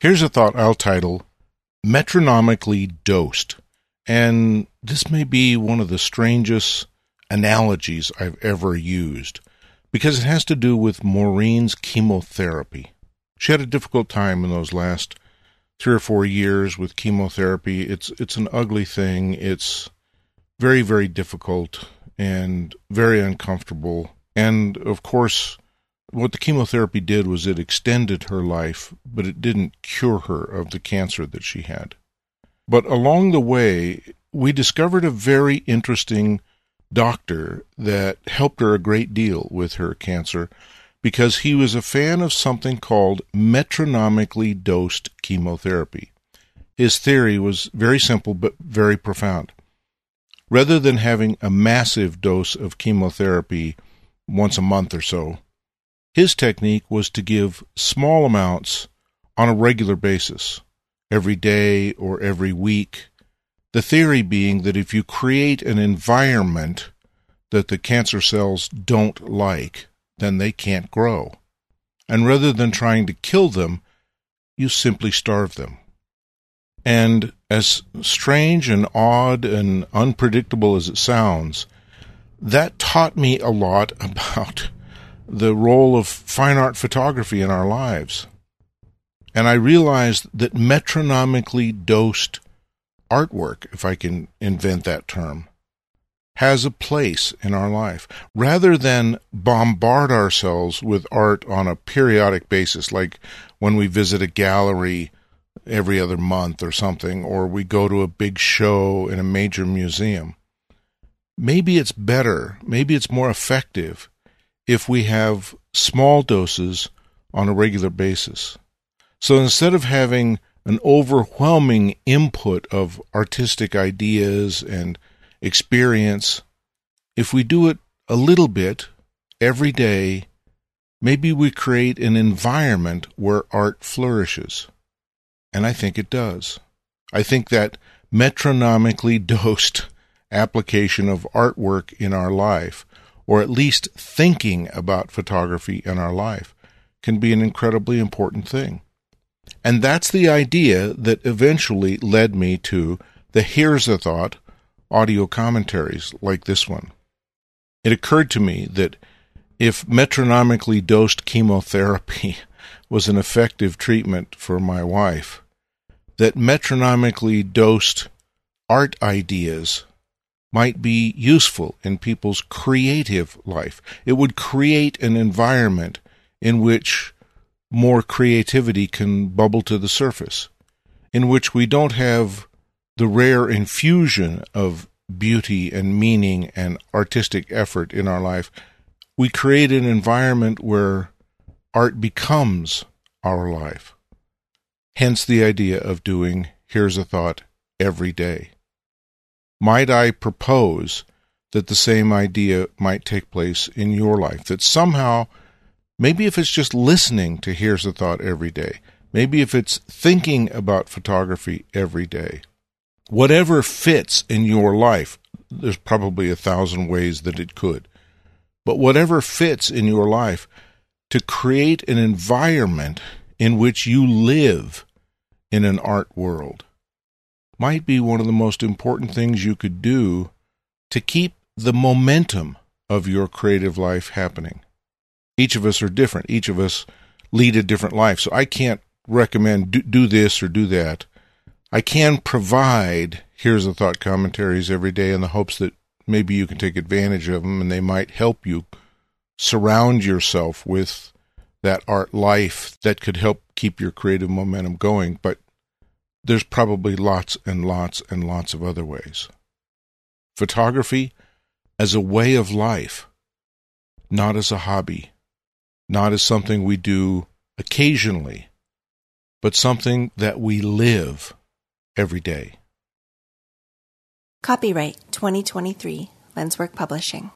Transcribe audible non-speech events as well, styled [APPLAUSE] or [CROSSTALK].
Here's a thought I'll title Metronomically Dosed. And this may be one of the strangest analogies I've ever used because it has to do with Maureen's chemotherapy. She had a difficult time in those last three or four years with chemotherapy. It's it's an ugly thing. It's very very difficult and very uncomfortable. And of course, what the chemotherapy did was it extended her life, but it didn't cure her of the cancer that she had. But along the way, we discovered a very interesting doctor that helped her a great deal with her cancer because he was a fan of something called metronomically dosed chemotherapy. His theory was very simple but very profound. Rather than having a massive dose of chemotherapy once a month or so, his technique was to give small amounts on a regular basis, every day or every week. The theory being that if you create an environment that the cancer cells don't like, then they can't grow. And rather than trying to kill them, you simply starve them. And as strange and odd and unpredictable as it sounds, that taught me a lot [LAUGHS] about the role of fine art photography in our lives. And I realized that metronomically dosed artwork, if I can invent that term, has a place in our life. Rather than bombard ourselves with art on a periodic basis, like when we visit a gallery every other month or something, or we go to a big show in a major museum, maybe it's better, maybe it's more effective if we have small doses on a regular basis. So instead of having an overwhelming input of artistic ideas and experience, if we do it a little bit every day, maybe we create an environment where art flourishes. And I think it does. I think that metronomically [LAUGHS] dosed application of artwork in our life or at least thinking about photography in our life, can be an incredibly important thing. And that's the idea that eventually led me to the Here's a Thought audio commentaries like this one. It occurred to me that if metronomically dosed chemotherapy [LAUGHS] was an effective treatment for my wife, that metronomically dosed art ideas might be useful in people's creative life. It would create an environment in which more creativity can bubble to the surface, in which we don't have the rare infusion of beauty and meaning and artistic effort in our life. We create an environment where art becomes our life. Hence the idea of doing Here's a Thought every day might I propose that the same idea might take place in your life? That somehow, maybe if it's just listening to Here's a Thought every day, maybe if it's thinking about photography every day, whatever fits in your life, there's probably a thousand ways that it could, but whatever fits in your life, to create an environment in which you live in an art world might be one of the most important things you could do to keep the momentum of your creative life happening. Each of us are different. Each of us lead a different life. So I can't recommend do, do this or do that. I can provide here's a thought commentaries every day in the hopes that maybe you can take advantage of them and they might help you surround yourself with that art life that could help keep your creative momentum going. But there's probably lots and lots and lots of other ways. Photography as a way of life, not as a hobby, not as something we do occasionally, but something that we live every day. Copyright 2023 Lenswork Publishing.